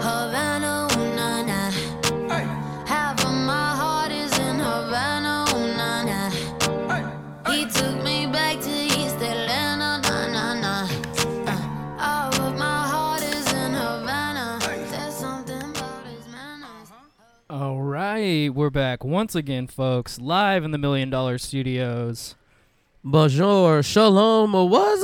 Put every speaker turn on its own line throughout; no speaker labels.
Havana, ooh, na, na. Half of my heart is in Havana, ooh, na, na. He took me back to East Atlanta, na, na, na. Uh, all of my heart is in Havana. There's something about his manners.
All right, we're back once again, folks, live in the Million Dollar Studios.
Bonjour, shalom, what's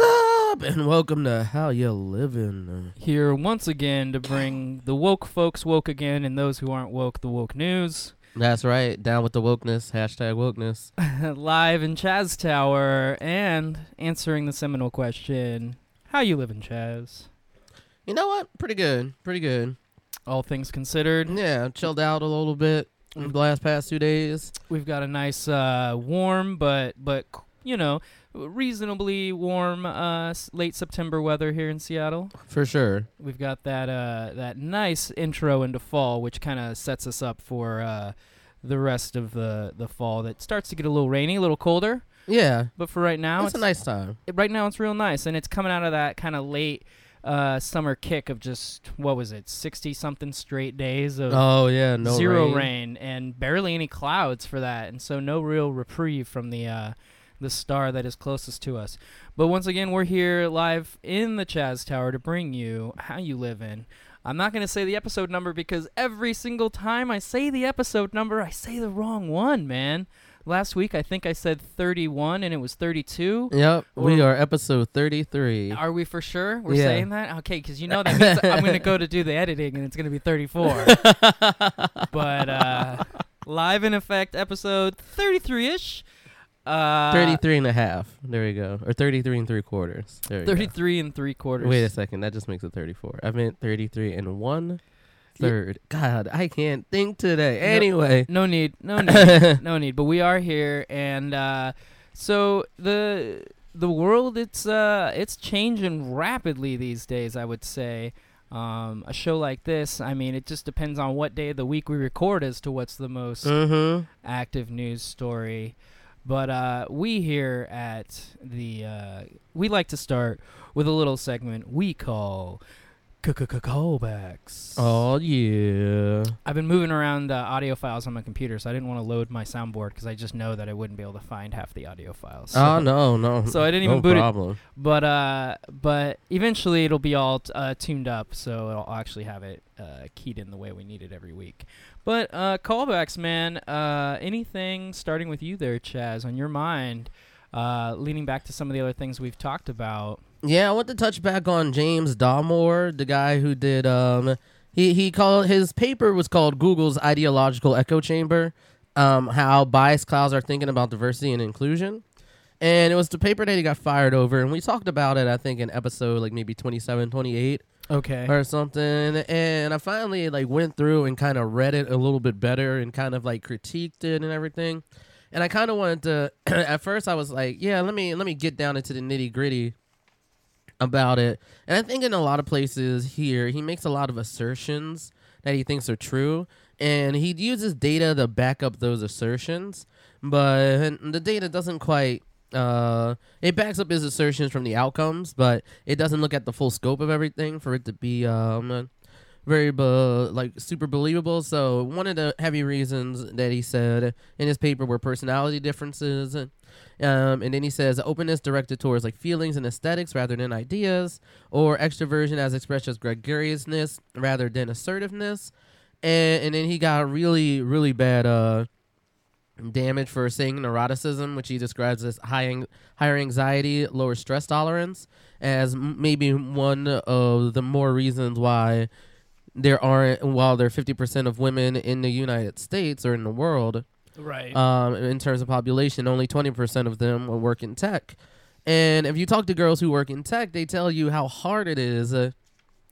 up? And welcome to How You Living.
Here once again to bring the woke folks woke again and those who aren't woke the woke news.
That's right, down with the wokeness, hashtag wokeness.
live in Chaz Tower and answering the seminal question How you living, Chaz?
You know what? Pretty good, pretty good.
All things considered,
Yeah, chilled out a little bit in the last past two days.
we've got a nice uh, warm but but you know reasonably warm uh, s- late September weather here in Seattle.
For sure.
We've got that uh, that nice intro into fall, which kind of sets us up for uh, the rest of the the fall. That starts to get a little rainy, a little colder,
Yeah,
but for right now,
it's a nice time.
it- right now it's real nice, and it's coming out of that kind of late uh, summer kick of just what was it, sixty something straight days of
Oh yeah, no
zero
rain.
rain and barely any clouds for that, and so no real reprieve from the uh, the star that is closest to us. But once again, we're here live in the Chaz Tower to bring you how you live in. I'm not going to say the episode number because every single time I say the episode number, I say the wrong one, man. Last week, I think I said 31 and it was 32.
Yep, we are episode 33.
Are we for sure? We're
Yeah.
saying that? Okay, because you know that means I'm going to go to do the editing and it's going to be 34. but uh, live in effect, episode 33 ish. Uh,
33 and a half. There we go. Or 33 and three quarters. There we go.
33 and three quarters.
Wait a second, that just makes it 34. I meant 33 and one third. God, I can't think today. Anyway.
No need, no need, no need. But we are here, and uh, so the the world it's uh it's changing rapidly these days. I would say. Um, a show like this, I mean, it just depends on what day of the week we record as to what's the most
Mm-hmm.
active news story. But uh, we here at the uh, we like to start with a little segment we call callbacks.
Oh yeah.
I've been moving around uh, audio files on my computer, so I didn't want to load my soundboard because I just know that I wouldn't be able to find half the audio files. So-
oh no, no.
so I didn't
no
even boot it.
problem.
But uh, but eventually it'll be all t- uh, tuned up, so I'll actually have it uh, keyed in the way we need it every week. But uh, callbacks, man. Uh, anything starting with you there, Chaz, on your mind? Uh, leaning back to some of the other things we've talked about.
Yeah, I want to touch back on James Damore, the guy who did um he he called his paper was called Google's ideological echo chamber, um how biased clouds are thinking about diversity and inclusion. And it was the paper that he got fired over and we talked about it I think in episode like maybe 27, 28
Okay.
or something and I finally like went through and kind of read it a little bit better and kind of like critiqued it and everything. And I kind of wanted to at first I was like, yeah, let me let me get down into the nitty-gritty about it. And I think in a lot of places here, he makes a lot of assertions that he thinks are true. And he uses data to back up those assertions, but the data doesn't quite uh it backs up his assertions from the outcomes but it doesn't look at the full scope of everything for it to be um very be- like super believable. So one of the heavy reasons that he said in his paper were personality differences um and then he says openness directed towards like feelings and aesthetics rather than ideas or extroversion as expressed as gregariousness rather than assertiveness. And and then he got really really bad uh damage for saying neuroticism, which he describes as high higher anxiety, lower stress tolerance, as m- maybe one of the more reasons why there aren't, while there are 50% of women in the United States or in the world,
Right.
um, in terms of population, only 20% of them work in tech. And if you talk to girls who work in tech, they tell you how hard it is. Uh,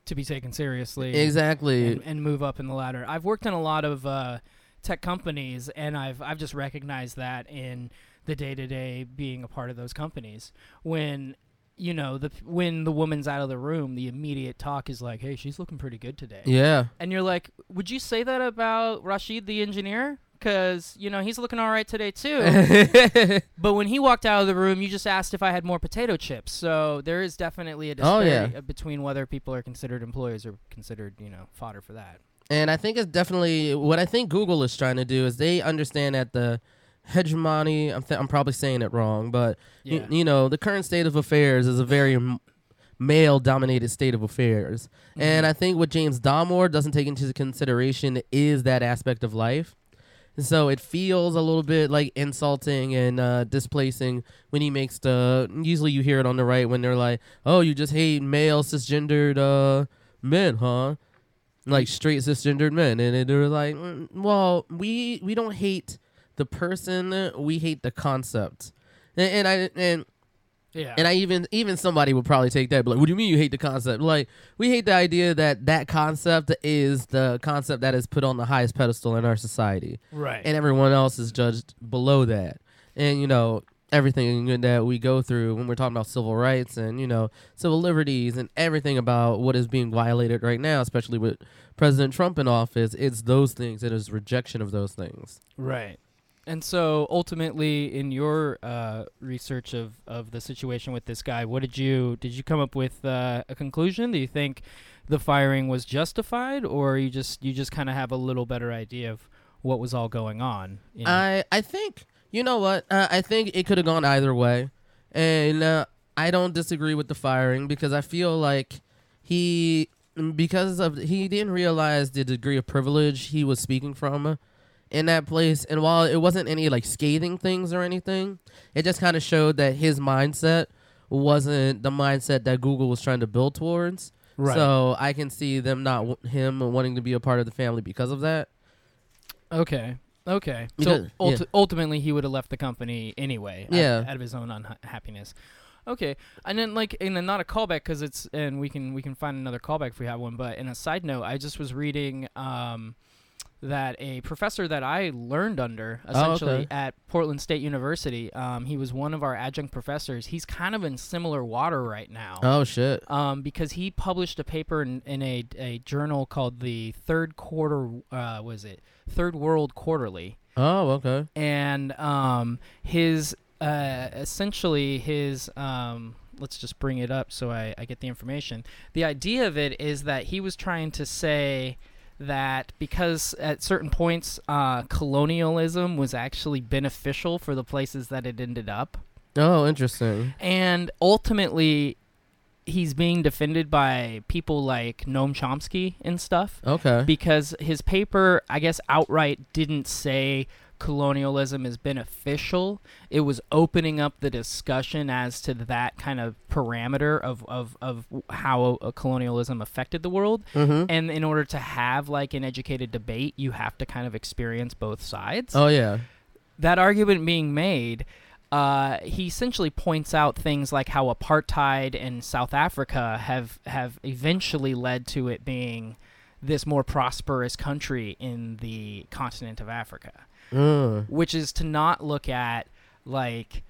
to be taken seriously.
exactly.
and, and move up in the ladder. I've worked in a lot of uh, tech companies, and I've I've just recognized that in the day to day being a part of those companies. When you know the when the woman's out of the room, the immediate talk is like, "Hey, she's looking pretty good today,"
yeah.
and you're like, "Would you say that about Rashid, the engineer?" Because you know he's looking all right today too. but when he walked out of the room, you just asked if I had more potato chips. So there is definitely a
Oh,
disparity
yeah.
uh, between whether people are considered employees or considered, you know, fodder for that.
And I think it's definitely what I think Google is trying to do is they understand that the hegemony. I'm, th- I'm probably saying it wrong, but y- you know the current state of affairs is a very m- male-dominated state of affairs. And
Mm-hmm.
I think what James Damore doesn't take into consideration is that aspect of life. So it feels a little bit like insulting and uh, displacing when he makes the. Usually you hear it on the right when they're like, "Oh, you just hate male cisgendered uh, men, huh?" Like straight cisgendered men, and they're like, "Mm, "Well, we we don't hate the person, we hate the concept." And, and I and
Yeah.
and I even even somebody would probably take that, but like, what do you mean you hate the concept? Like, we hate the idea that that concept is the concept that is put on the highest pedestal in our society,
right.
and everyone else is judged below that. And you know everything that we go through when we're talking about civil rights and you know civil liberties and everything about what is being violated right now, especially with President Trump in office, it's those things. It is rejection of those things.
Right. And so ultimately in your uh, research of, of the situation with this guy, what did you did you come up with uh, a conclusion? Do you think the firing was justified or you just you just kind of have a little better idea of what was all going on? in-
I I think you know what uh, I think it could have gone either way, and uh, I don't disagree with the firing because I feel like he because of he didn't realize the degree of privilege he was speaking from in that place, and while it wasn't any like scathing things or anything, it just kind of showed that his mindset wasn't the mindset that Google was trying to build towards.
Right.
So I can see them not w- him wanting to be a part of the family because of that.
Okay. Okay. So ulti- ultimately, he would have left the company anyway. out-
Yeah.
Out, of his own unhappiness. Okay. And then, like, and then not a callback because it's, and we can we can find another callback if we have one. But in a side note, I just was reading um, that a professor that I learned under essentially
okay.
at Portland State University. Um, he was one of our adjunct professors. He's kind of in similar water right now
Oh shit.
um, because he published a paper in, in a, a journal called the Third Quarter, uh, was it Third World Quarterly,
Oh okay.
and um, his uh, essentially his um, let's just bring it up so I, I get the information. The idea of it is that he was trying to say that because at certain points uh, colonialism was actually beneficial for the places that it ended up
Oh, interesting.
and ultimately he's being defended by people like Noam Chomsky and stuff
Okay.
because his paper I guess outright didn't say colonialism is beneficial it was opening up the discussion as to that kind of parameter of, of, of how uh, colonialism affected the world
mm-hmm.
and in order to have like an educated debate you have to kind of experience both sides
Oh yeah.
that argument being made, uh, he essentially points out things like how apartheid in South Africa have have eventually led to it being this more prosperous country in the continent of Africa,
Mm.
which is to not look at like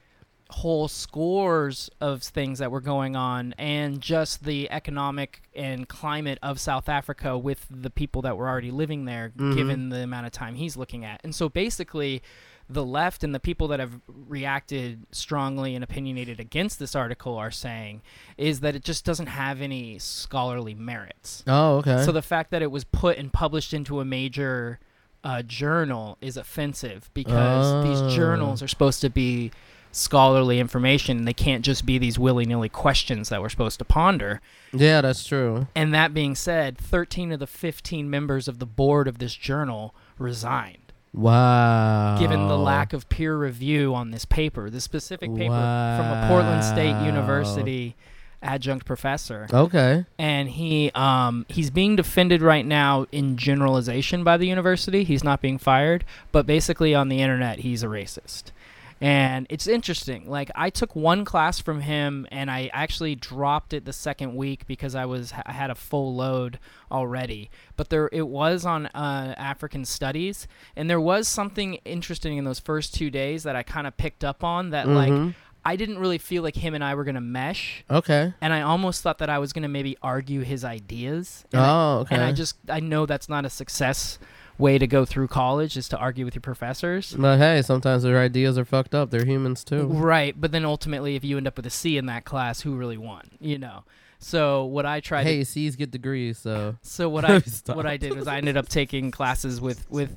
whole scores of things that were going on and just the economic and climate of South Africa with the people that were already living there
Mhm.
given the amount of time he's looking at. And so basically the left and the people that have reacted strongly and opinionated against this article are saying is that it just doesn't have any scholarly merits.
Oh okay.
So the fact that it was put and published into a major uh, journal is offensive because
Oh.
these journals are supposed to be scholarly information. and They can't just be these willy nilly questions that we're supposed to ponder.
yeah, that's true.
And that being said, 13 of the 15 members of the board of this journal resigned.
Wow.
Given the lack of peer review on this paper, this specific paper from a Portland State
Wow.
University adjunct professor
Okay.
and he um he's being defended right now in generalization by the university. He's not being fired, but basically on the internet he's a racist. And it's interesting. Like I took one class from him and I actually dropped it the second week because I was I had a full load already. But there it was on uh, African studies and there was something interesting in those first 2 days that I kind of picked up on that like
Mhm.
I didn't really feel like him and I were going to mesh
Okay.
and I almost thought that I was going to maybe argue his ideas. And
Oh, okay.
and I just I know that's not a success way to go through college is to argue with your professors.
But hey, sometimes their ideas are fucked up. They're humans too.
Right, but then ultimately, if you end up with a C in that class, who really won? You know. So what I tried.
Hey,
to,
C's get degrees, so
so what I what I did was I ended up taking classes with with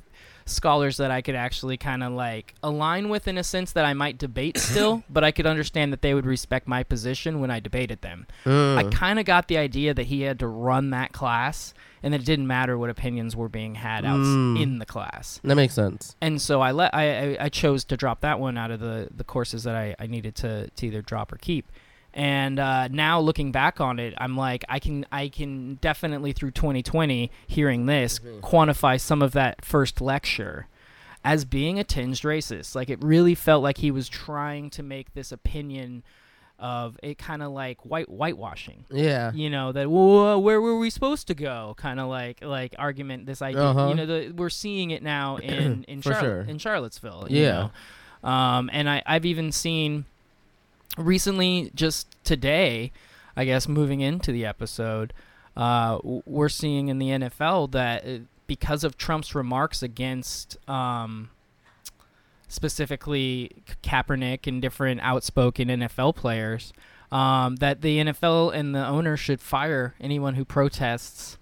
scholars that I could actually kind of like align with in a sense that I might debate still, but I could understand that they would respect my position when I debated them. I
Mm.
kind of got the idea that he had to run that class and that it didn't matter what opinions were being had out
Mm.
in the class.
that makes sense.
And so I let I, I, I chose to drop that one out of the, the courses that I, I needed to, to either drop or keep. And uh, now looking back on it, I'm like I can I can definitely through 2020 hearing this quantify some of that first lecture as being a tinged racist. Like it really felt like he was trying to make this opinion of it kind of like white whitewashing
Yeah.
you know that well, where were we supposed to go kind of like like argument this idea
Uh-huh.
you know the, we're seeing it now in in, Charlotte,
sure.
in charlottesville you
Yeah.
know? um and i i've even seen recently just today i guess moving into the episode uh we're seeing in the nfl that uh, because of trump's remarks against um specifically Kaepernick and different outspoken NFL players, um, that the NFL and the owner should fire anyone who protests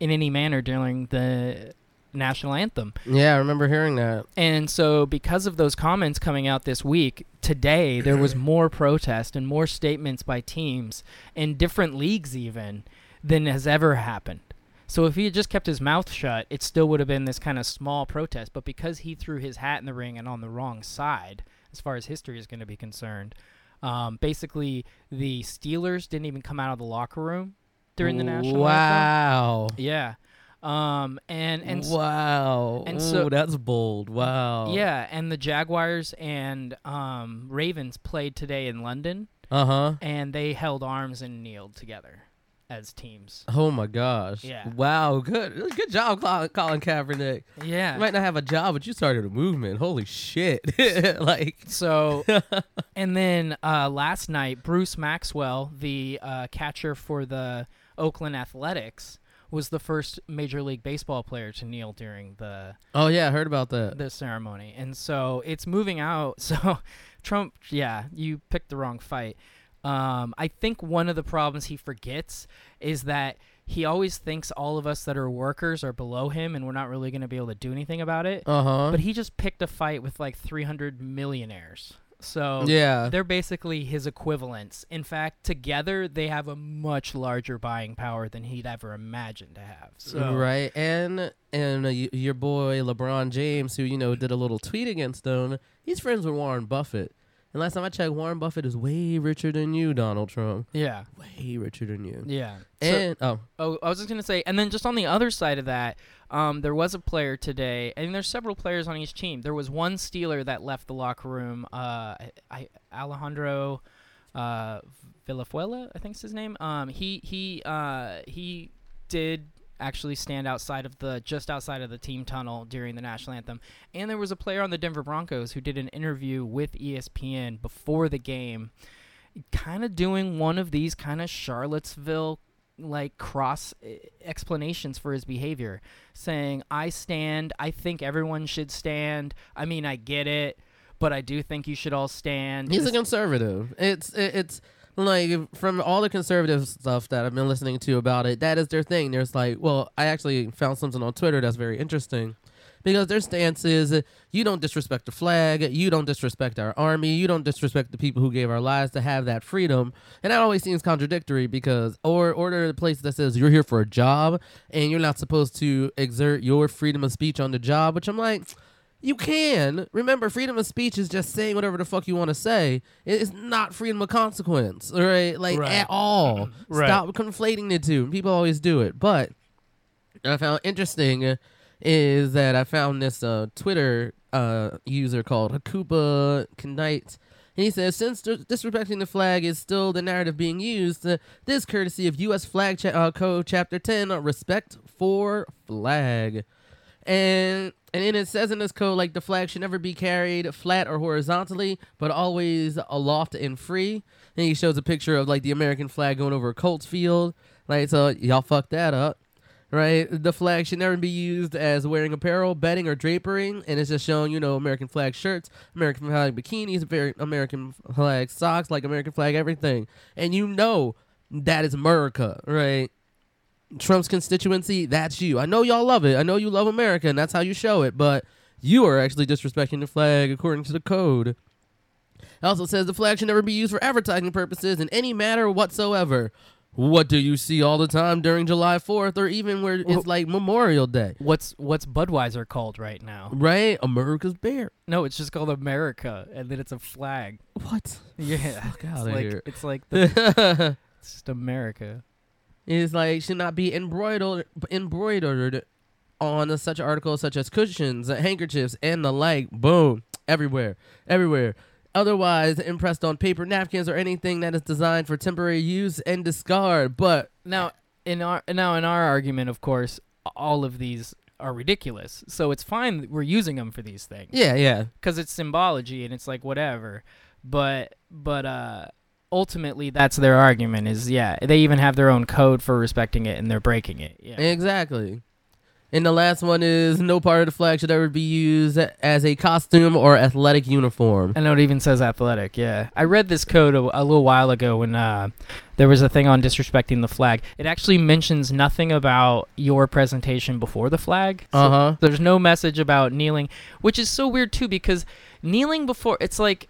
in any manner during the national anthem.
Yeah, I remember hearing that.
And so, because of those comments coming out this week, today there was more protest and more statements by teams in different leagues, even than has ever happened. So, if he had just kept his mouth shut, it still would have been this kind of small protest. But because he threw his hat in the ring and on the wrong side, as far as history is going to be concerned, um, basically the Steelers didn't even come out of the locker room during the national anthem.
Wow.
Yeah. Um, and and
wow.
and so-
Ooh, that's bold. Wow.
Yeah, and the Jaguars and um, Ravens played today in London,
Uh huh.
and they held arms and kneeled together as teams.
Oh my gosh.
Yeah.
Wow. Good. Good job, Colin, Colin Kaepernick.
Yeah.
You might not have a job, but you started a movement. Holy shit. like.
So, and then uh, last night, Bruce Maxwell, the uh, catcher for the Oakland Athletics, was the first Major League Baseball player to kneel during the
Oh yeah, I heard about that.
the ceremony. And so it's moving out. So Trump, yeah, you picked the wrong fight. Um, I think one of the problems he forgets is that he always thinks all of us that are workers are below him and we're not really going to be able to do anything about it.
Uh huh.
But he just picked a fight with like 300 millionaires. So
yeah.
they're basically his equivalents. In fact, together they have a much larger buying power than he'd ever imagined to have. So
Right, and and uh, y- your boy LeBron James, who you know did a little tweet against him, he's friends with Warren Buffett. And last time I checked, Warren Buffett is way richer than you, Donald Trump.
yeah,
Way richer than you.
yeah. So-
And oh,
Oh, I was just gonna say, and then just on the other side of that, um, there was a player today, and there's several players on each team. There was one Steeler that left the locker room, uh, I, Alejandro uh, Villanueva, I think's his name. Um, he he uh, he did actually stand outside of the just outside of the team tunnel during the national anthem, and there was a player on the Denver Broncos who did an interview with ESPN before the game kind of doing one of these kind of Charlottesville like cross eh, explanations for his behavior saying I stand. I think everyone should stand. I mean I get it but I do think you should all stand.
He's a conservative. It's it's like from all the conservative stuff that I've been listening to about it, that is their thing. There's like, well, I actually found something on Twitter that's very interesting. Because their stance is you don't disrespect the flag, you don't disrespect our army, you don't disrespect the people who gave our lives to have that freedom, and that always seems contradictory because or or there are places that says you're here for a job and you're not supposed to exert your freedom of speech on the job, which I'm like, you can. Remember, freedom of speech is just saying whatever the fuck you want to say. It is not freedom of consequence, right? Like
Right.
at all.
Right.
Stop conflating the two. People always do it. But what I found interesting is that I found this uh, Twitter uh, user called Hakuba Knight. And he says, since dis- disrespecting the flag is still the narrative being used, uh, this courtesy of U.S. Flag cha- uh, Code Chapter 10, uh, Respect for Flag. And and then it says in this code like the flag should never be carried flat or horizontally, but always aloft and free. And he shows a picture of like the American flag going over a Colts field. Like so y'all fucked that up. right? The flag should never be used as wearing apparel, bedding, or drapery, and it's just showing, you know, American flag shirts, American flag bikinis, American flag socks, like American flag everything, and you know that is America, right? Trump's constituency, that's you. I know y'all love it. I know you love America, and that's how you show it, but you are actually disrespecting the flag according to the code. It also says the flag should never be used for advertising purposes in any matter whatsoever. What do you see all the time during July 4th or even where it's like Memorial Day?
What's what's Budweiser called right now?
Right? America's bear.
No, it's just called America, and then it's a flag.
What?
Yeah,
Fuck
it's like
here.
it's like the, it's just America.
Is like should not be embroidered embroidered on such articles such as cushions, handkerchiefs, and the like. Boom, everywhere, everywhere. Otherwise, impressed on paper napkins or anything that is designed for temporary use and discard. But
Now, in our now in our argument, of course, all of these are ridiculous. So it's fine that we're using them for these things
yeah, yeah,
because it's symbology and it's like whatever. But but uh, ultimately, that's their argument. Is yeah, they even have their own code for respecting it and they're breaking it. Yeah.
exactly. And the last one is no part of the flag should ever be used as a costume or athletic uniform.
I know it even says athletic. Yeah, I read this code a, a little while ago when uh, there was a thing on disrespecting the flag. It actually mentions nothing about your presentation before the flag. So
Uh huh.
There's no message about kneeling, which is so weird too because kneeling before it's like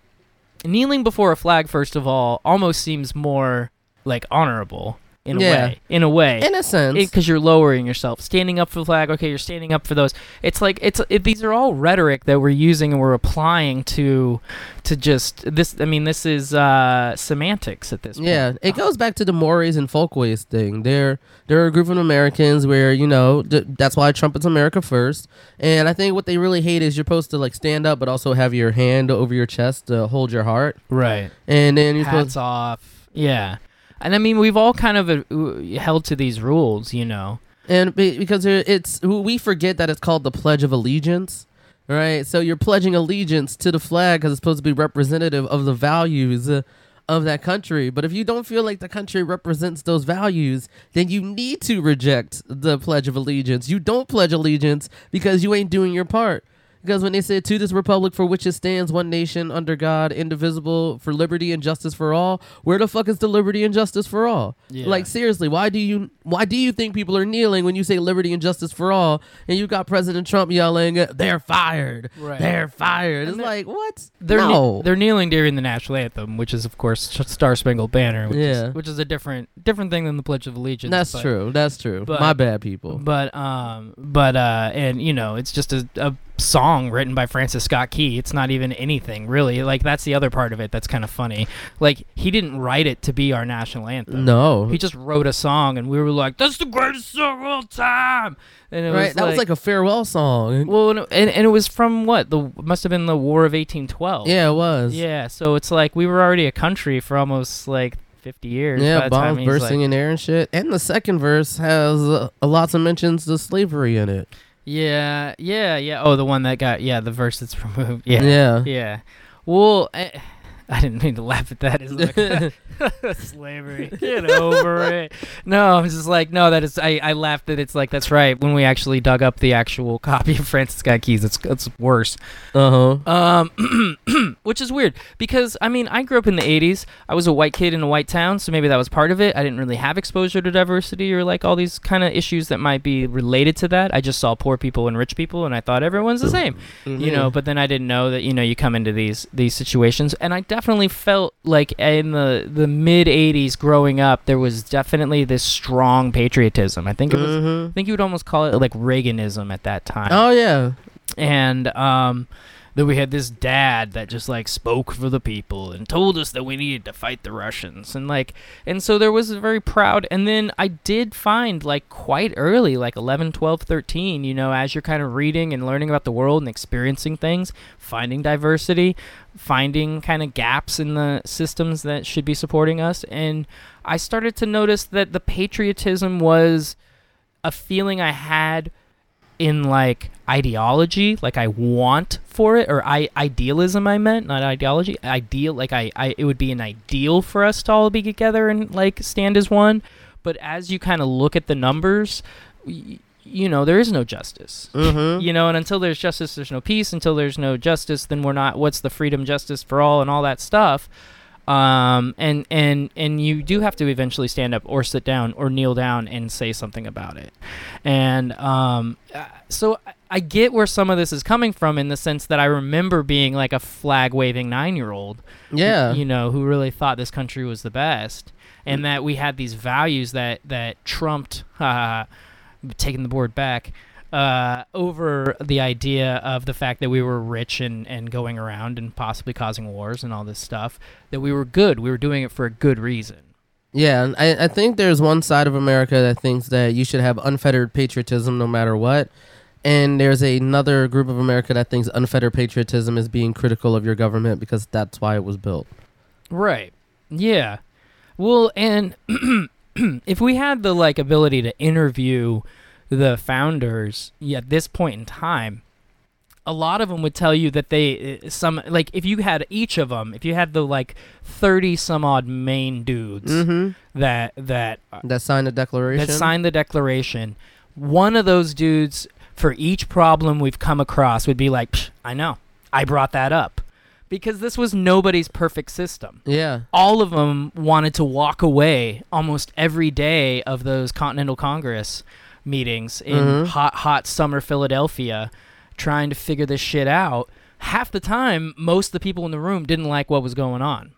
kneeling before a flag. First of all, almost seems more like honorable in a
Yeah.
way. In a way,
In a sense.
because you're lowering yourself, standing up for the flag. Okay, you're standing up for those. It's like it's it, these are all rhetoric that we're using and we're applying to to just this. I mean, this is uh, semantics at this point.
Yeah, it goes back to the mores and folkways thing. They're they're a group of Americans where you know th- that's why Trump is America first. And I think what they really hate is you're supposed to like stand up, but also have your hand over your chest to hold your heart,
right.
and then you're supposed
Hats
supposed.
off. Yeah. And I mean, we've all kind of uh, held to these rules, you know.
And because it's we forget that it's called the Pledge of Allegiance, right? So you're pledging allegiance to the flag because it's supposed to be representative of the values uh, of that country. But if you don't feel like the country represents those values, then you need to reject the Pledge of Allegiance. You don't pledge allegiance because you ain't doing your part. Because when they say to this republic for which it stands, one nation under God, indivisible, for liberty and justice for all, where the fuck is the liberty and justice for all?
Yeah.
Like seriously, why do you why do you think people are kneeling when you say liberty and justice for all, and you got President Trump yelling, "They're fired,
Right.
they're fired"?
And
it's
they're-
like what?
They're kne-
no,
they're kneeling during the national anthem, which is of course Star Spangled Banner, which
Yeah.
is which is a different different thing than the Pledge of Allegiance.
that's
but-
true. That's true.
but-
My bad, people.
But um, but uh, and you know, it's just a, a song written by Francis Scott Key. It's not even anything really. Like that's the other part of it that's kind of funny. Like he didn't write it to be our national anthem.
No,
He just wrote a song, and we were like, "That's the greatest song of all time." And it
right?
was
that was like a farewell song.
well, and, and and it was from what the must have been the War of 1812.
yeah, it was.
yeah. So it's like we were already a country for almost like 50 years.
Yeah, bombs bursting
like,
in air and shit. And the second verse has uh, lots of mentions to slavery in it.
Yeah, yeah, yeah. Oh, the one that got yeah, the verse that's removed. Yeah,
Yeah.
yeah. Well, I, I didn't mean to laugh at that. It's like slavery. Get over it. No, I'm just like no. That is. I I laughed that it's like that's right. When we actually dug up the actual copy of Francis Scott Keys, it's it's worse.
Uh huh.
Um, which is weird because I mean I grew up in the '80s. I was a white kid in a white town, so maybe that was part of it. I didn't really have exposure to diversity or like all these kind of issues that might be related to that. I just saw poor people and rich people, and I thought everyone's the same, you know. But then I didn't know that you know you come into these these situations, and I definitely felt like in the the mid '80s growing up, there was definitely this strong patriotism. I think it was.
Mhm.
I think you would almost call it like Reaganism at that time
Oh yeah.
and um then we had this dad that just like spoke for the people and told us that we needed to fight the Russians and like and so there was a very proud and then I did find like quite early like 11 12 13 you know as you're kind of reading and learning about the world and experiencing things finding diversity finding kind of gaps in the systems that should be supporting us and I started to notice that the patriotism was a feeling I had in like ideology, like I want for it, or I idealism. I meant not ideology. Ideal, like I, I, it would be an ideal for us to all be together and like stand as one. But as you kind of look at the numbers, y- you know, there is no justice.
Mm-hmm.
You know, and until there's justice, there's no peace. Until there's no justice, then we're not. What's the freedom, justice for all, and all that stuff. Um, and and and you do have to eventually stand up or sit down or kneel down and say something about it. And um, uh, so I- get where some of this is coming from in the sense that I remember being like a flag waving nine year old
Yeah.
you know, who really thought this country was the best, and that we had these values that that trumped, uh, taking the board back, uh, over the idea of the fact that we were rich and and going around and possibly causing wars and all this stuff. That we were good, we were doing it for a good reason.
Yeah, and I, I think there's one side of America that thinks that you should have unfettered patriotism no matter what. And there's another group of America that thinks unfettered patriotism is being critical of your government because that's why it was built.
Right. Yeah. Well, and if we had the like ability to interview the founders yeah, at this point in time, a lot of them would tell you that they uh, some like if you had each of them, if you had the like 30 some odd main dudes
Mm-hmm.
that that
That signed the declaration.
that signed the declaration, one of those dudes for each problem we've come across would be like, "Psh, I know. I brought that up. Because this was nobody's perfect system
yeah.
all of them wanted to walk away almost every day of those Continental Congress meetings in
Mhm.
hot, hot summer Philadelphia, trying to figure this shit out. Half the time, most of the people in the room didn't like what was going on.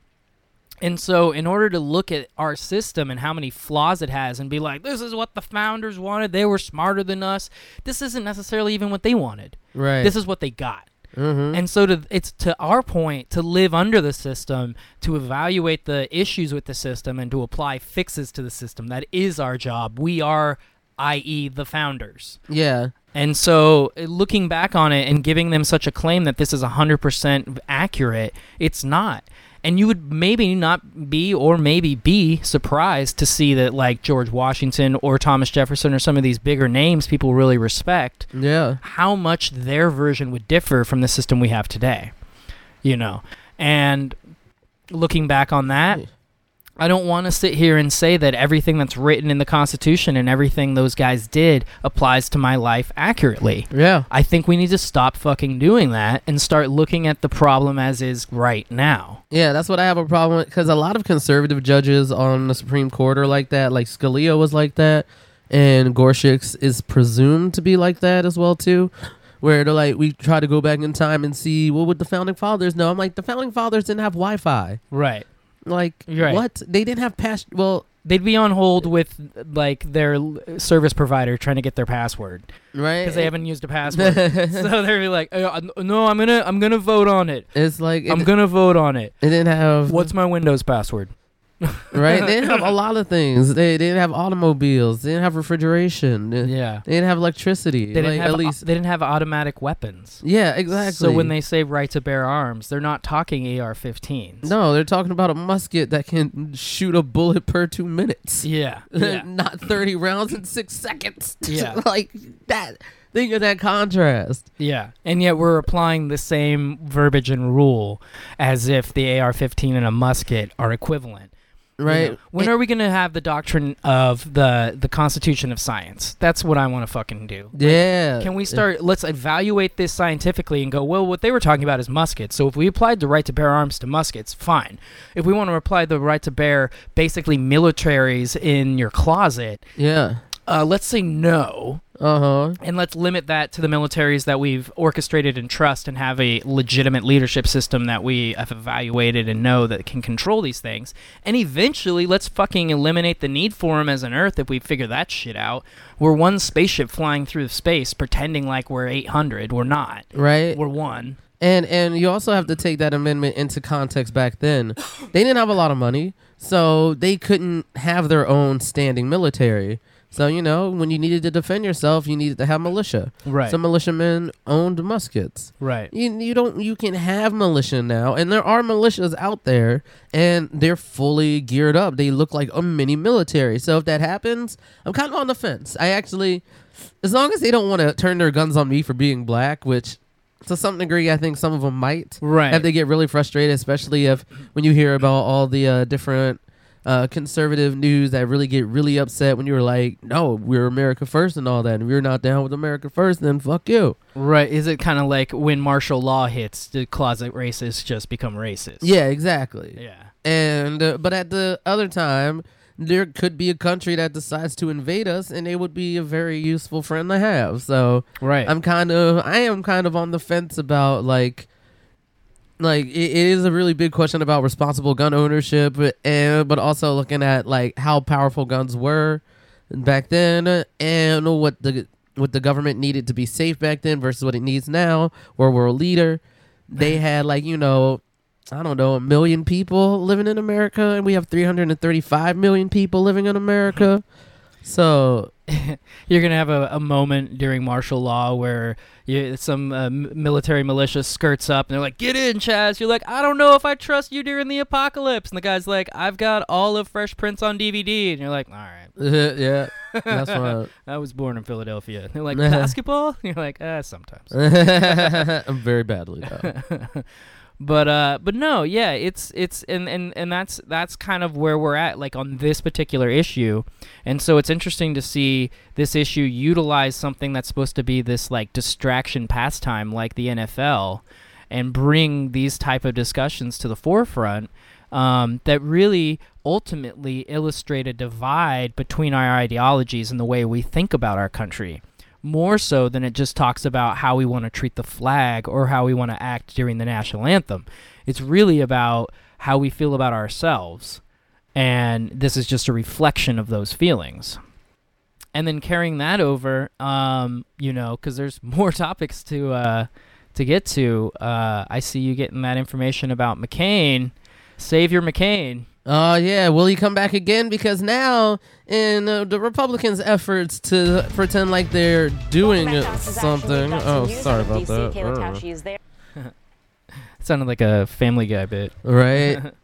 And so, in order to look at our system and how many flaws it has and be like, this is what the founders wanted, they were smarter than us, this isn't necessarily even what they wanted.
Right.
This is what they got.
mm-hmm.
And so to, it's to our point to live under the system, to evaluate the issues with the system, and to apply fixes to the system. That is our job. We are, i.e., the founders.
yeah.
And so uh, looking back on it and giving them such a claim that this is 100% accurate, it's not. And you would maybe not be or maybe be surprised to see that like George Washington or Thomas Jefferson or some of these bigger names people really respect
Yeah.
how much their version would differ from the system we have today. You know, and looking back on that,
Yeah.
I don't want to sit here and say that everything that's written in the Constitution and everything those guys did applies to my life accurately.
Yeah.
I think we need to stop fucking doing that and start looking at the problem as is right now.
Yeah, that's what I have a problem with because a lot of conservative judges on the Supreme Court are like that. Like Scalia was like that, and Gorsuch is presumed to be like that as well too. Where they're like, we try to go back in time and see what would the founding fathers know. I'm like, the founding fathers didn't have Wi-Fi.
Right.
Like,
Right.
what? They didn't have pass. Well,
They'd be on hold with like their service provider trying to get their password
right?
because they haven't used a password. so they're like, "Uh, no, I'm gonna, I'm gonna vote on it.
it's like it,
I'm gonna vote on it.
it didn't have
What's my Windows password?
Right. They didn't have a lot of things. They, they didn't have automobiles. They didn't have refrigeration. They,
Yeah.
they didn't have electricity.
They didn't
like,
have
at least.
they didn't have automatic weapons.
yeah, exactly.
So when they say right to bear arms, they're not talking AR-15s.
No, they're talking about a musket that can shoot a bullet per two minutes.
Yeah. Yeah.
Not 30 rounds in six seconds.
Yeah.
like that. Think of that contrast.
yeah. And yet we're applying the same verbiage and rule as if the AR-15 and a musket are equivalent. You know?
Right?
When
It-
are we going to have the doctrine of the the Constitution of Science? That's what I want to fucking do.
yeah.
Can we start? Let's evaluate this scientifically and go. Well, what they were talking about is muskets. So if we applied the right to bear arms to muskets, fine. If we want to apply the right to bear basically militaries in your closet,
Yeah.
Uh, let's say no,
Uh huh.
and let's limit that to the militaries that we've orchestrated and trust, and have a legitimate leadership system that we have evaluated and know that can control these things. And eventually, let's fucking eliminate the need for them as an Earth if we figure that shit out. We're one spaceship flying through space, pretending like we're 800. We're not.
Right?
We're one.
And and you also have to take that amendment into context back then. They didn't have a lot of money, so they couldn't have their own standing military. So, you know, when you needed to defend yourself, you needed to have militia.
Right.
Some militiamen owned muskets.
right.
You, you don't you can have militia now and there are militias out there and they're fully geared up they look like a mini military so if that happens i'm kind of on the fence i actually as long as they don't want to turn their guns on me for being black which to some degree i think some of them might
Right.
if they get really frustrated especially if when you hear about all the uh, different uh, conservative news that really get really upset when you're like, "No, we're America first and all that." And if you're not down with America first, then fuck you.
Right. Is it kind of like when martial law hits, the closet racists just become racist?
Yeah, exactly.
Yeah.
And uh, but at the other time, there could be a country that decides to invade us, and it would be a very useful friend to have. So
Right.
I'm kind of I am kind of on the fence about like like it, it is a really big question about responsible gun ownership and but also looking at like how powerful guns were back then and what the what the government needed to be safe back then versus what it needs now. Where we're a leader they had like you know I don't know a million people living in America and we have 335 million people living in America so
You're gonna have a, a moment during martial law where you, some uh, military militia skirts up and they're like, "Get in, Chaz." You're like, "I don't know if I trust you during the apocalypse." And the guy's like, "I've got all of Fresh Prince on DVD." And you're like, "All right."
yeah that's what
I was born in Philadelphia. And they're like, "Basketball?" And you're like, "Ah, sometimes."
I'm very badly though.
But uh but no yeah it's it's and and and that's that's kind of where we're at like on this particular issue. And so it's interesting to see this issue utilize something that's supposed to be this like distraction pastime like the NFL and bring these type of discussions to the forefront um, that really ultimately illustrate a divide between our ideologies and the way we think about our country more so than it just talks about how we want to treat the flag or how we want to act during the national anthem. It's really about how we feel about ourselves. And this is just a reflection of those feelings. And then carrying that over, um, you know, because there's more topics to uh, to get to. Uh, I see you getting that information about McCain. Savior McCain.
Oh yeah, will he come back again? Because now, in uh, the Republicans' efforts to pretend like they're doing something. Oh, sorry about that. Uh,
Sounded like a Family Guy bit.
right.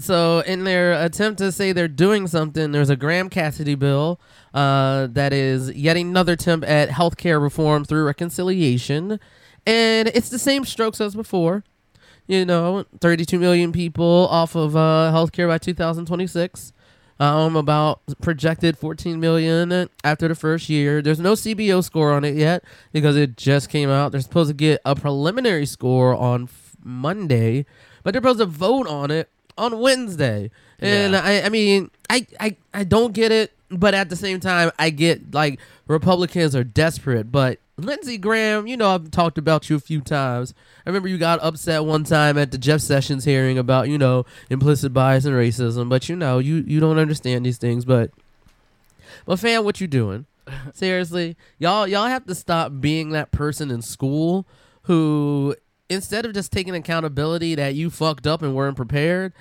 So, in their attempt to say they're doing something, there's a Graham Cassidy bill uh, that is yet another attempt at healthcare reform through reconciliation, and it's the same strokes as before. You know, 32 million people off of uh, healthcare by 2026. Um, about projected 14 million after the first year. There's no CBO score on it yet because it just came out. They're supposed to get a preliminary score on f- Monday, but they're supposed to vote on it on Wednesday. And
Yeah.
I, I mean, I, I, I don't get it, but at the same time, I get like Republicans are desperate. But Lindsey Graham, you know, I've talked about you a few times. I remember you got upset one time at the Jeff Sessions hearing about, you know, implicit bias and racism. But you know, you you don't understand these things. But, but fam, what you doing? Seriously, y'all y'all have to stop being that person in school who instead of just taking accountability that you fucked up and weren't prepared,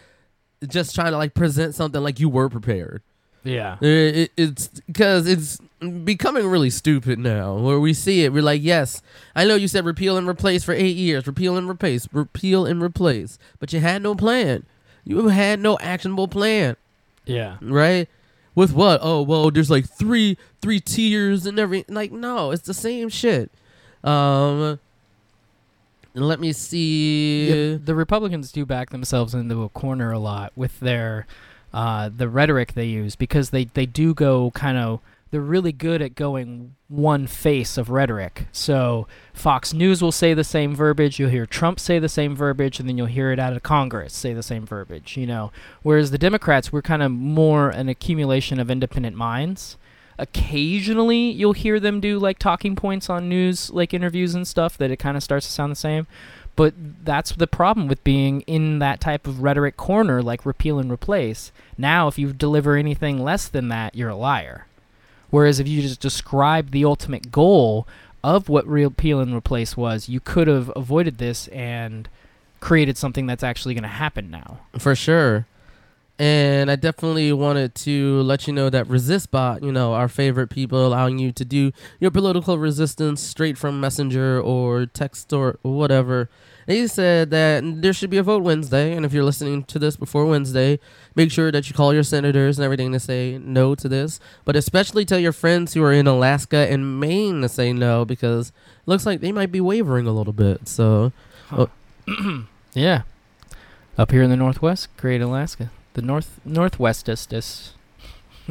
just trying to like present something like you were prepared.
Yeah.
It, it, it's because it's becoming really stupid now. Where we see it, we're like, yes, I know you said repeal and replace for eight years, repeal and replace, repeal and replace, but you had no plan. You had no actionable plan,
Yeah.
right? With what? Oh well, there's like three three tiers and everything. Like no, it's the same shit. Um, let me see.
Yeah, the Republicans do back themselves into a corner a lot with their uh, the rhetoric they use because they, they do go kind of they're really good at going one face of rhetoric. So Fox News will say the same verbiage, you'll hear Trump say the same verbiage, and then you'll hear it out of Congress say the same verbiage. You know, whereas the Democrats we're kind of more an accumulation of independent minds. Occasionally, you'll hear them do like talking points on news, like interviews and stuff, that it kind of starts to sound the same. But that's the problem with being in that type of rhetoric corner, like repeal and replace. Now, if you deliver anything less than that, you're a liar. Whereas if you just describe the ultimate goal of what repeal and replace was, you could have avoided this and created something that's actually going to happen now.
For sure. And I definitely wanted to let you know that ResistBot, you know, our favorite people allowing you to do your political resistance straight from Messenger or text or whatever. They said that there should be a vote Wednesday. And if you're listening to this before Wednesday, make sure that you call your senators and everything to say no to this. But especially tell your friends who are in Alaska and Maine to say no because it looks like they might be wavering a little bit. So,
Yeah. Up here in the Northwest, Great Alaska. The north northwestest.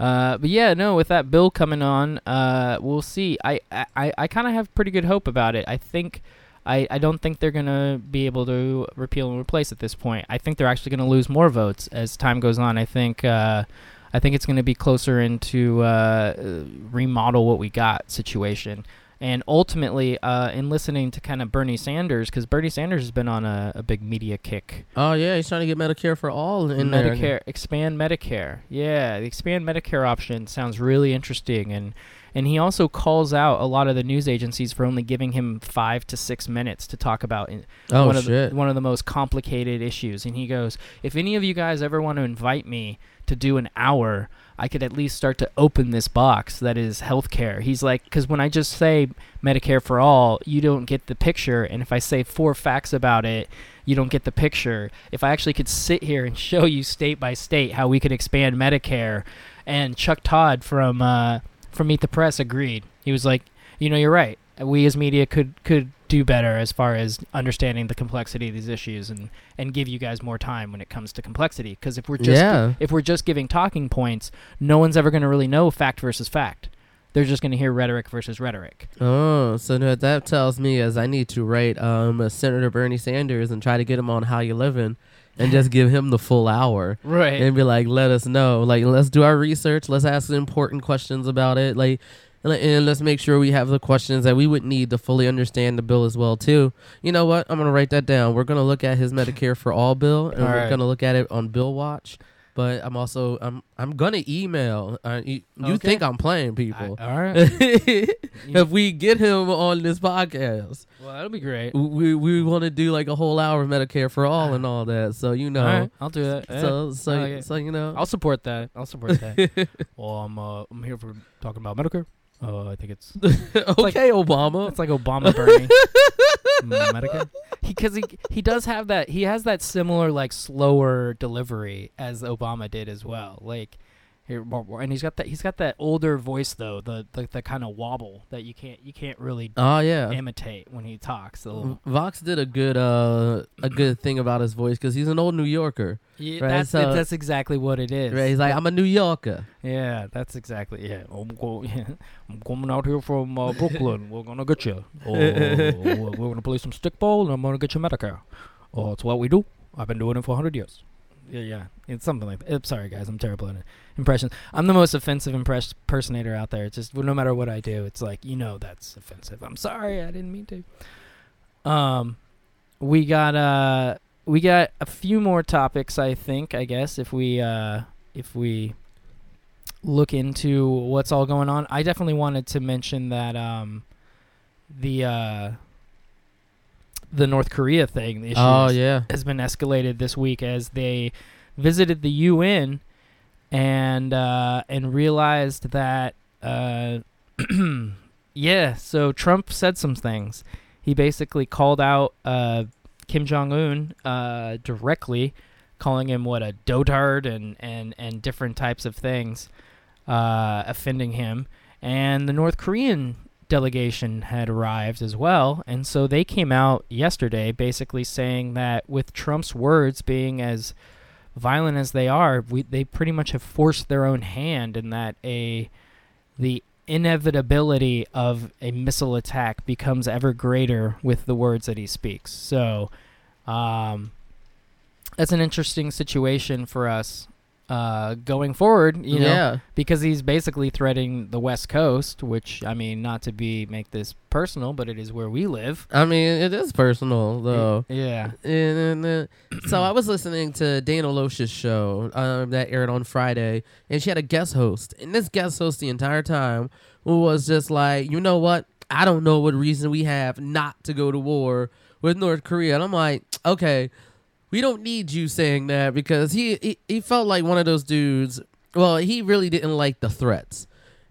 uh, but yeah, no, with that bill coming on, uh, we'll see. I I, I kind of have pretty good hope about it. I think. I, I don't think they're going to be able to repeal and replace at this point. I think they're actually going to lose more votes as time goes on. I think uh, I think it's going to be closer into uh, remodel what we got situation. And ultimately, uh, in listening to kind of Bernie Sanders, because Bernie Sanders has been on a, a, big media kick.
Oh yeah, he's trying to get Medicare for all in
Medicare,
there.
expand Medicare. Yeah, the expand Medicare option sounds really interesting, and and he also calls out a lot of the news agencies for only giving him five to six minutes to talk about
oh,
one of the, one of the most complicated issues. And he goes, "If any of you guys ever want to invite me to do an hour." I could at least start to open this box that is healthcare. He's like, because when I just say Medicare for all, you don't get the picture. And if I say four facts about it, you don't get the picture. If I actually could sit here and show you state by state how we could expand Medicare, and Chuck Todd from uh, from Meet the Press agreed. He was like, you know, you're right. We as media could could do better as far as understanding the complexity of these issues and and give you guys more time when it comes to complexity. Because if we're just
Yeah.
if we're just giving talking points no one's ever going to really know fact versus fact. They're just going to hear rhetoric versus rhetoric.
Oh, so what that tells me is I need to write um Senator Bernie Sanders and try to get him on How You Living, and just give him the full hour.
Right.
And be like, let us know, like let's do our research, let's ask important questions about it, like. And let- And let's make sure we have the questions that we would need to fully understand the bill as well too. You know what? I'm gonna write that down. We're gonna look at his Medicare for All bill, and
All
we're
right.
gonna look at it on Bill Watch. But I'm also I'm I'm gonna email. Uh, you you
Okay.
think I'm playing people?
all right
if we get him on this podcast,
well that'll be great
we we want to do like a whole hour of Medicare for all and all that. So you know,
right i'll do that
so so
Okay.
so you know,
i'll support that i'll support that well i'm uh, i'm here for talking about medicare uh, i think it's
okay, Obama.
It's like Obama Bernie. Medicare. Because he, he does have that he has that similar like slower delivery as Obama did as well. Like here and he's got that he's got that older voice though, the the, the kind of wobble that you can't you can't really
Oh yeah.
imitate when he talks.
Vox did a good uh a good thing about his voice because he's an old New Yorker,
yeah,
right,
that's
so-
that's exactly what it is.
right? He's like, I'm a New Yorker.
Yeah, that's exactly. Yeah, I'm, go, yeah, I'm coming out here from uh, Brooklyn. We're gonna get you. Oh, we're, we're gonna play some stickball, and I'm gonna get you Medicare. Oh, it's what we do. I've been doing it for hundred years. Yeah, yeah, it's something like that. I'm sorry, guys. I'm terrible at impressions. I'm the most offensive impress- impersonator out there. It's just no matter what I do, it's like you know that's offensive. I'm sorry, I didn't mean to. Um, we got uh, we got a few more topics. I think. I guess if we uh, if we look into what's all going on. I definitely wanted to mention that um, the uh, the North Korea thing, the issue
Oh
has-
yeah.
has been escalated this week as they visited the UN and uh, and realized that uh, yeah, so Trump said some things. He basically called out uh, Kim Jong Un uh, directly, calling him what a dotard and and and different types of things, uh, offending him. And the North Korean delegation had arrived as well, and so they came out yesterday, basically saying that with Trump's words being as violent as they are, we they pretty much have forced their own hand, in that a the inevitability of a missile attack becomes ever greater with the words that he speaks. So, um, that's an interesting situation for us uh, going forward. You know,
yeah.
because he's basically threading the West Coast, which I mean, not to be make this personal, but it is where we live.
I mean, it is personal though.
Yeah.
And, uh, so I was listening to Dana Loesch's show um, that aired on Friday, and she had a guest host. And this guest host the entire time was just like, you know what? I don't know what reason we have not to go to war with North Korea. And I'm like, okay, we don't need you saying that because he, he, he felt like one of those dudes. Well, he really didn't like the threats.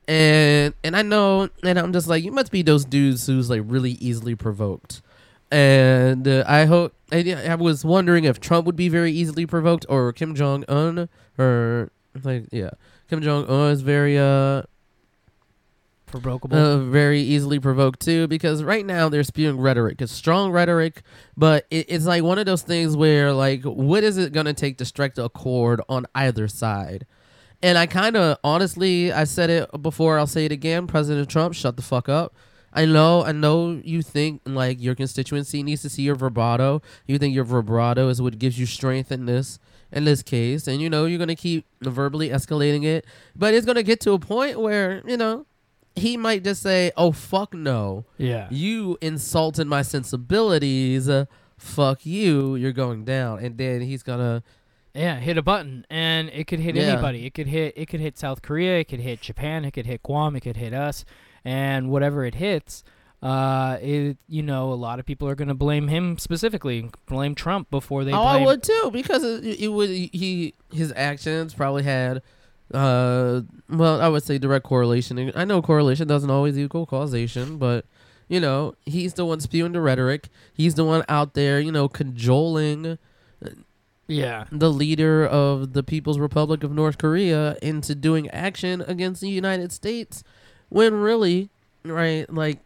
And and I know, and I'm just like, you must be those dudes who's like really easily provoked and uh, I hope I, I was wondering if Trump would be very easily provoked or Kim Jong Un or like yeah Kim Jong Un is very uh
provocable.
uh, very easily provoked too because right now they're spewing rhetoric it's strong rhetoric but it, it's like one of those things where like what is it going to take to strike a chord on either side and i kind of honestly i said it before i'll say it again president trump shut the fuck up I know, I know you think like your constituency needs to see your vibrato. You think your vibrato is what gives you strength in this in this case, and you know you're gonna keep verbally escalating it. But it's gonna get to a point where you know he might just say, "Oh fuck no,
yeah.
you insulted my sensibilities. Uh, fuck you, you're going down." And then he's gonna
Yeah, hit a button, and it could hit
Yeah.
anybody. It could hit. It could hit South Korea. It could hit Japan. It could hit Guam. It could hit us, and whatever it hits, uh, it you know a lot of people are gonna blame him specifically, blame Trump before they.
oh, I would too because it, it would he his actions probably had. Uh, well, I would say direct correlation. I know correlation doesn't always equal causation, but you know he's the one spewing the rhetoric. He's the one out there, you know, cajoling
Yeah,
the leader of the People's Republic of North Korea into doing action against the United States when really, right, like,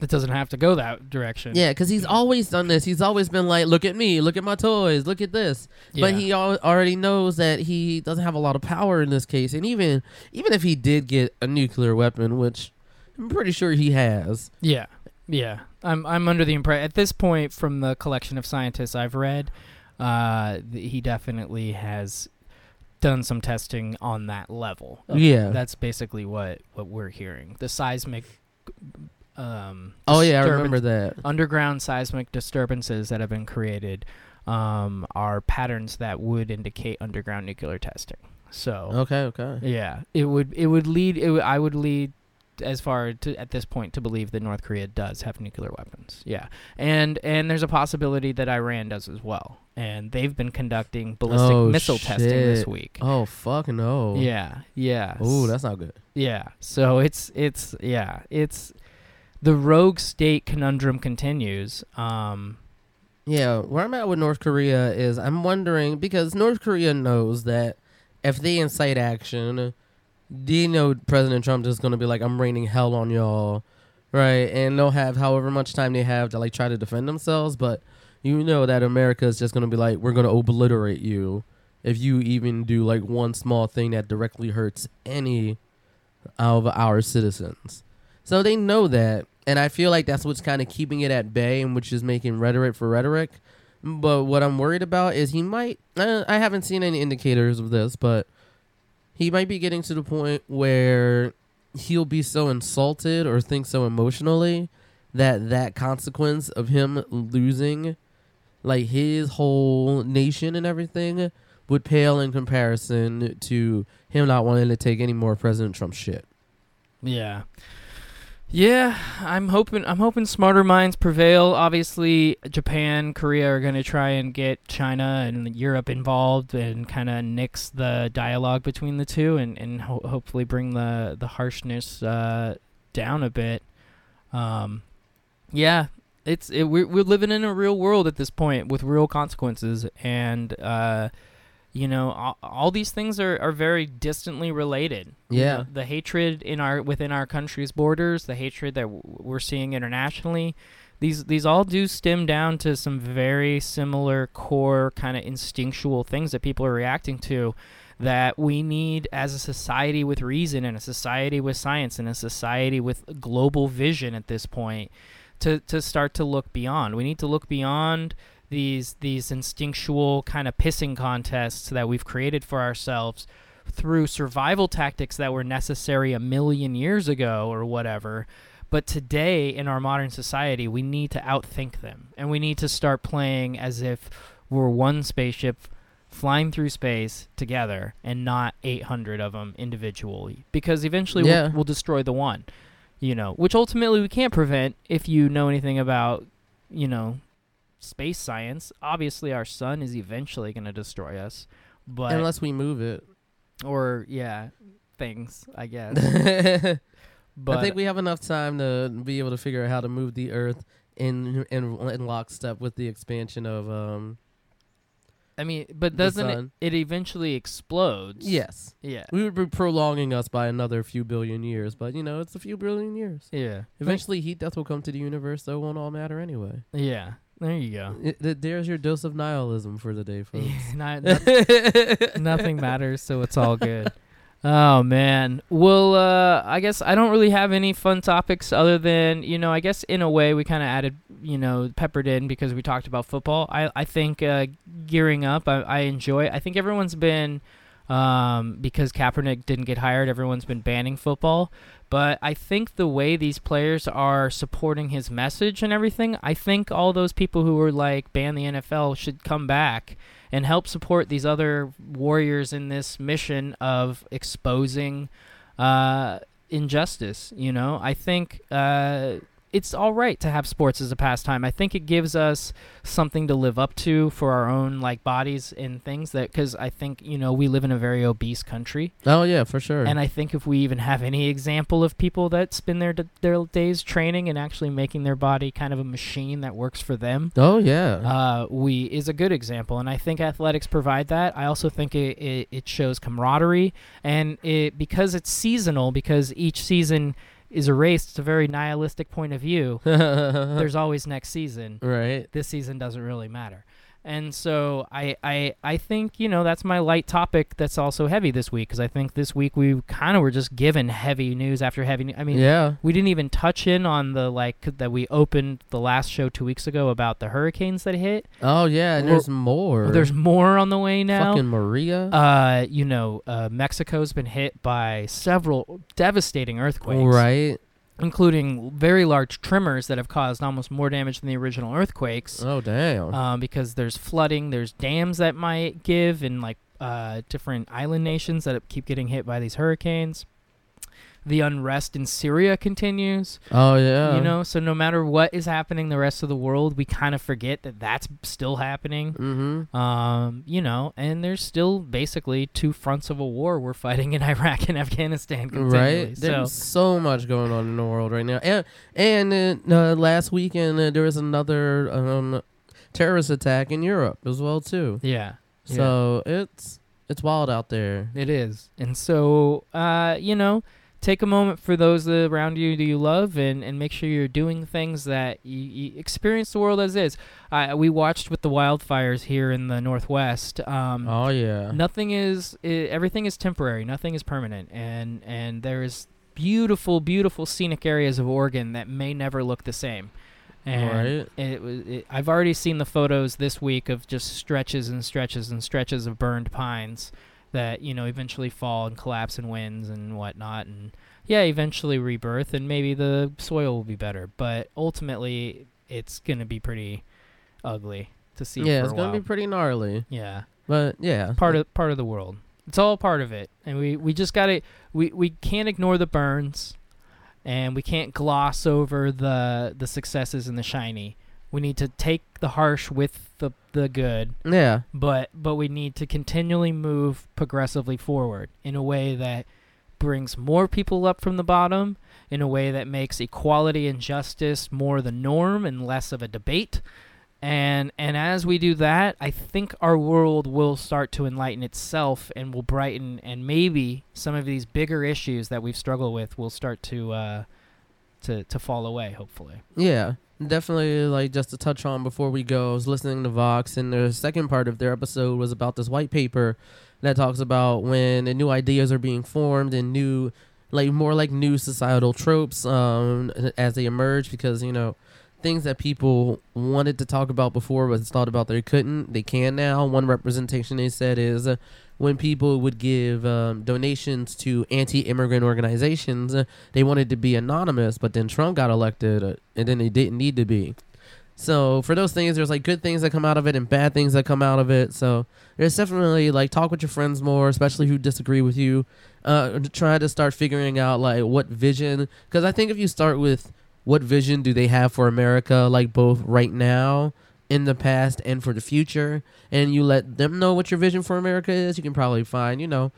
it doesn't have to go that direction.
yeah, because he's always done this. He's always been like, look at me, look at my toys, look at this. But he al- already knows that he doesn't have a lot of power in this case. And even even if he did get a nuclear weapon, which I'm pretty sure he has,
Yeah, yeah. I'm I'm under the impression at this point from the collection of scientists I've read, uh, th- he definitely has done some testing on that level. of-
Yeah.
that's basically what what we're hearing. The seismic. Um,
oh yeah, I remember that.
Underground seismic disturbances that have been created um, are patterns that would indicate underground nuclear testing. So
Okay, okay.
yeah, it would it would lead it would, I would lead as far to at this point to believe that North Korea does have nuclear weapons. Yeah. And and there's a possibility that Iran does as well. And they've been conducting ballistic
Oh,
missile testing this
shit.
week.
Oh fuck no.
Yeah. Yeah.
Oh, that's not good.
yeah. So it's it's yeah, it's the rogue state conundrum continues. Um
Yeah, where I'm at with North Korea is I'm wondering because North Korea knows that if they incite action, they know President Trump is going to be like, "I'm raining hell on y'all," right? And they'll have however much time they have to like try to defend themselves, but you know that America is just going to be like, "We're going to obliterate you if you even do like one small thing that directly hurts any of our citizens." So they know that, and I feel like that's what's kind of keeping it at bay, and which is making rhetoric for rhetoric. But what I'm worried about is he might. Uh, I haven't seen any indicators of this, but he might be getting to the point where he'll be so insulted or think so emotionally that that consequence of him losing, like his whole nation and everything, would pale in comparison to him not wanting to take any more President Trump shit.
Yeah. Yeah, I'm hoping I'm hoping smarter minds prevail. Obviously, Japan, Korea are going to try and get China and Europe involved and kind of nix the dialogue between the two and and ho- hopefully bring the the harshness uh, down a bit. Um, yeah, it's it, we're we're living in a real world at this point with real consequences and uh, you know all, all these things are, are very distantly related You
Yeah.
know, the hatred in our within our country's borders the hatred that w- we're seeing internationally these these all do stem down to some very similar core kind of instinctual things that people are reacting to that we need as a society with reason and a society with science and a society with global vision at this point to to start to look beyond we need to look beyond these these instinctual kind of pissing contests that we've created for ourselves through survival tactics that were necessary a million years ago or whatever. But today in our modern society, we need to outthink them and we need to start playing as if we're one spaceship flying through space together and not 800 of them individually because eventually
Yeah.
we'll, we'll destroy the one you know which ultimately we can't prevent if you know anything about you know space science obviously our sun is eventually going to destroy us but
Unless we move it.
or yeah things i guess but I
think we have enough time to be able to figure out how to move the Earth in in, in lockstep with the expansion of um
I mean, but doesn't it, it eventually explodes?
Yes.
Yeah.
We would be prolonging us by another few billion years, but you know, it's a few billion years.
Yeah.
Eventually, heat death will come to the universe, so it won't all matter anyway.
Yeah. There you go.
It, th- there's your dose of nihilism for the day, folks.
Not- not- nothing matters, so it's all good. Oh man. Well, uh, I guess I don't really have any fun topics other than you know. I guess in a way we kind of added you know peppered in because we talked about football. I I think uh, gearing up. I, I enjoy. I think everyone's been um, because Kaepernick didn't get hired. Everyone's been banning football. But I think the way these players are supporting his message and everything, I think all those people who were like ban the NFL should come back and help support these other warriors in this mission of exposing uh, injustice. You know, I think uh, it's all right to have sports as a pastime. I think it gives us something to live up to for our own like bodies and things that because I think you know we live in a very obese country.
Oh yeah, for sure.
And I think if we even have any example of people that spend their d- their days training and actually making their body kind of a machine that works for them,
oh yeah.
uh, we is a good example. And I think athletics provide that. I also think it, it, it shows camaraderie and it because it's seasonal because each season is erased. It's a very nihilistic point of view. There's always next season
right.
this season doesn't really matter. And so I, I I think you know that's my light topic that's also heavy this week because I think this week we kind of were just given heavy news after heavy. I mean,
yeah.
we didn't even touch in on the like that we opened the last show two weeks ago about the hurricanes that hit.
Oh yeah. And there's more.
There's more on the way now.
fucking Maria.
uh, you know, uh, Mexico's been hit by several devastating earthquakes,
right.
Including very large tremors that have caused almost more damage than the original earthquakes.
Oh damn.
um, because there's flooding, there's dams that might give and like uh, different island nations that keep getting hit by these hurricanes. The unrest in Syria continues,
oh yeah.
you know. So no matter what is happening the rest of the world, we kind of forget that that's still happening.
Mm-hmm.
Um, you know, and there's still basically two fronts of a war we're fighting in Iraq and Afghanistan continually.
Right.
So
There's so much going on in the world right now. And and uh, uh, last weekend uh, there was another um, terrorist attack in Europe as well too.
yeah, yeah.
So it's it's wild out there.
It is. And so, uh, you know, take a moment for those around you that you love and, and make sure you're doing things that you, you experience the world as is. Uh, we watched with the wildfires here in the Northwest. Um,
Oh yeah.
Nothing is, i everything is temporary. Nothing is permanent. And, and there is beautiful, beautiful scenic areas of Oregon that may never look the same. And
Right.
it was. It, I've already seen the photos this week of just stretches and stretches and stretches of burned pines that you know eventually fall and collapse and winds and whatnot, and yeah, eventually rebirth, and maybe the soil will be better. But ultimately, it's gonna be pretty ugly to see.
Yeah, it's gonna be pretty gnarly.
yeah,
But yeah.
part of part of the world. It's all part of it, and we we just gotta we we can't ignore the burns, and we can't gloss over the the successes and the shiny. We need to take the harsh with the the good,
Yeah.
but but we need to continually move progressively forward in a way that brings more people up from the bottom, in a way that makes equality and justice more the norm and less of a debate. And and as we do that, I think our world will start to enlighten itself and will brighten and maybe some of these bigger issues that we've struggled with will start to uh to to fall away, hopefully.
Yeah. Definitely, like just to touch on before we go, I was listening to Vox, and the second part of their episode was about this white paper that talks about when new ideas are being formed and new, like more like new societal tropes um, as they emerge, because you know things that people wanted to talk about before but thought about they couldn't, they can now. One representation they said is uh, when people would give um, donations to anti-immigrant organizations, uh, they wanted to be anonymous, but then Trump got elected, uh, and then they didn't need to be. So for those things, there's like good things that come out of it and bad things that come out of it. So there's definitely like talk with your friends more, especially who disagree with you. Uh, try to start figuring out like what vision, because I think if you start with what vision do they have for America, like both right now, in the past, and for the future, and you let them know what your vision for America is, you can probably find, you know,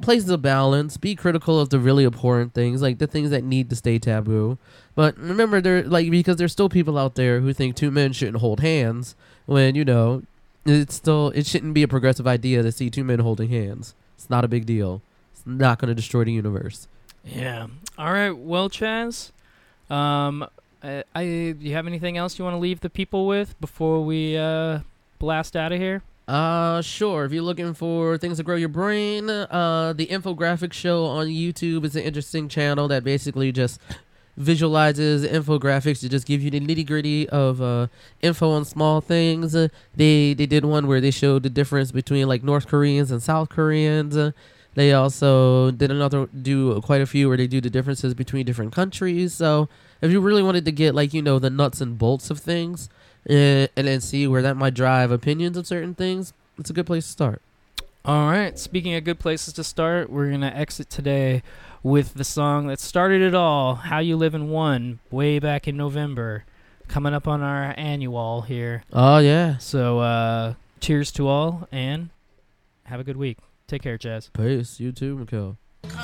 places of balance. Be critical of the really abhorrent things, like the things that need to stay taboo. But remember, there like because there's still people out there who think two men shouldn't hold hands when you know it's still it shouldn't be a progressive idea to see two men holding hands. It's not a big deal. It's not going to destroy the universe.
Yeah. All right. Well, Chaz, um, I, I do you have anything else you want to leave the people with before we uh blast out of here?
Uh, sure. If you're looking for things to grow your brain, uh, the infographic show on YouTube is an interesting channel that basically just visualizes infographics to just give you the nitty gritty of uh, info on small things. They they did one where they showed the difference between like North Koreans and South Koreans. They also did another do quite a few where they do the differences between different countries. So if you really wanted to get like you know the nuts and bolts of things, uh, and then see where that might drive opinions of certain things, it's a good place to start.
All right. Speaking of good places to start, we're gonna exit today with the song that started it all, "How You Live in One," way back in November, coming up on our annual here.
Oh yeah.
So, uh, cheers to all, and have a good week. Take care, Chaz.
Peace. You too, Mikhail.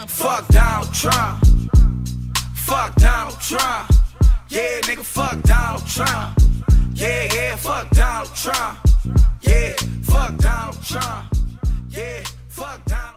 Fuck Donald Trump. Fuck Donald Trump. Yeah, nigga, fuck Donald Trump. Yeah, yeah, fuck Donald Trump. Yeah, fuck Donald Trump. Yeah, fuck Donald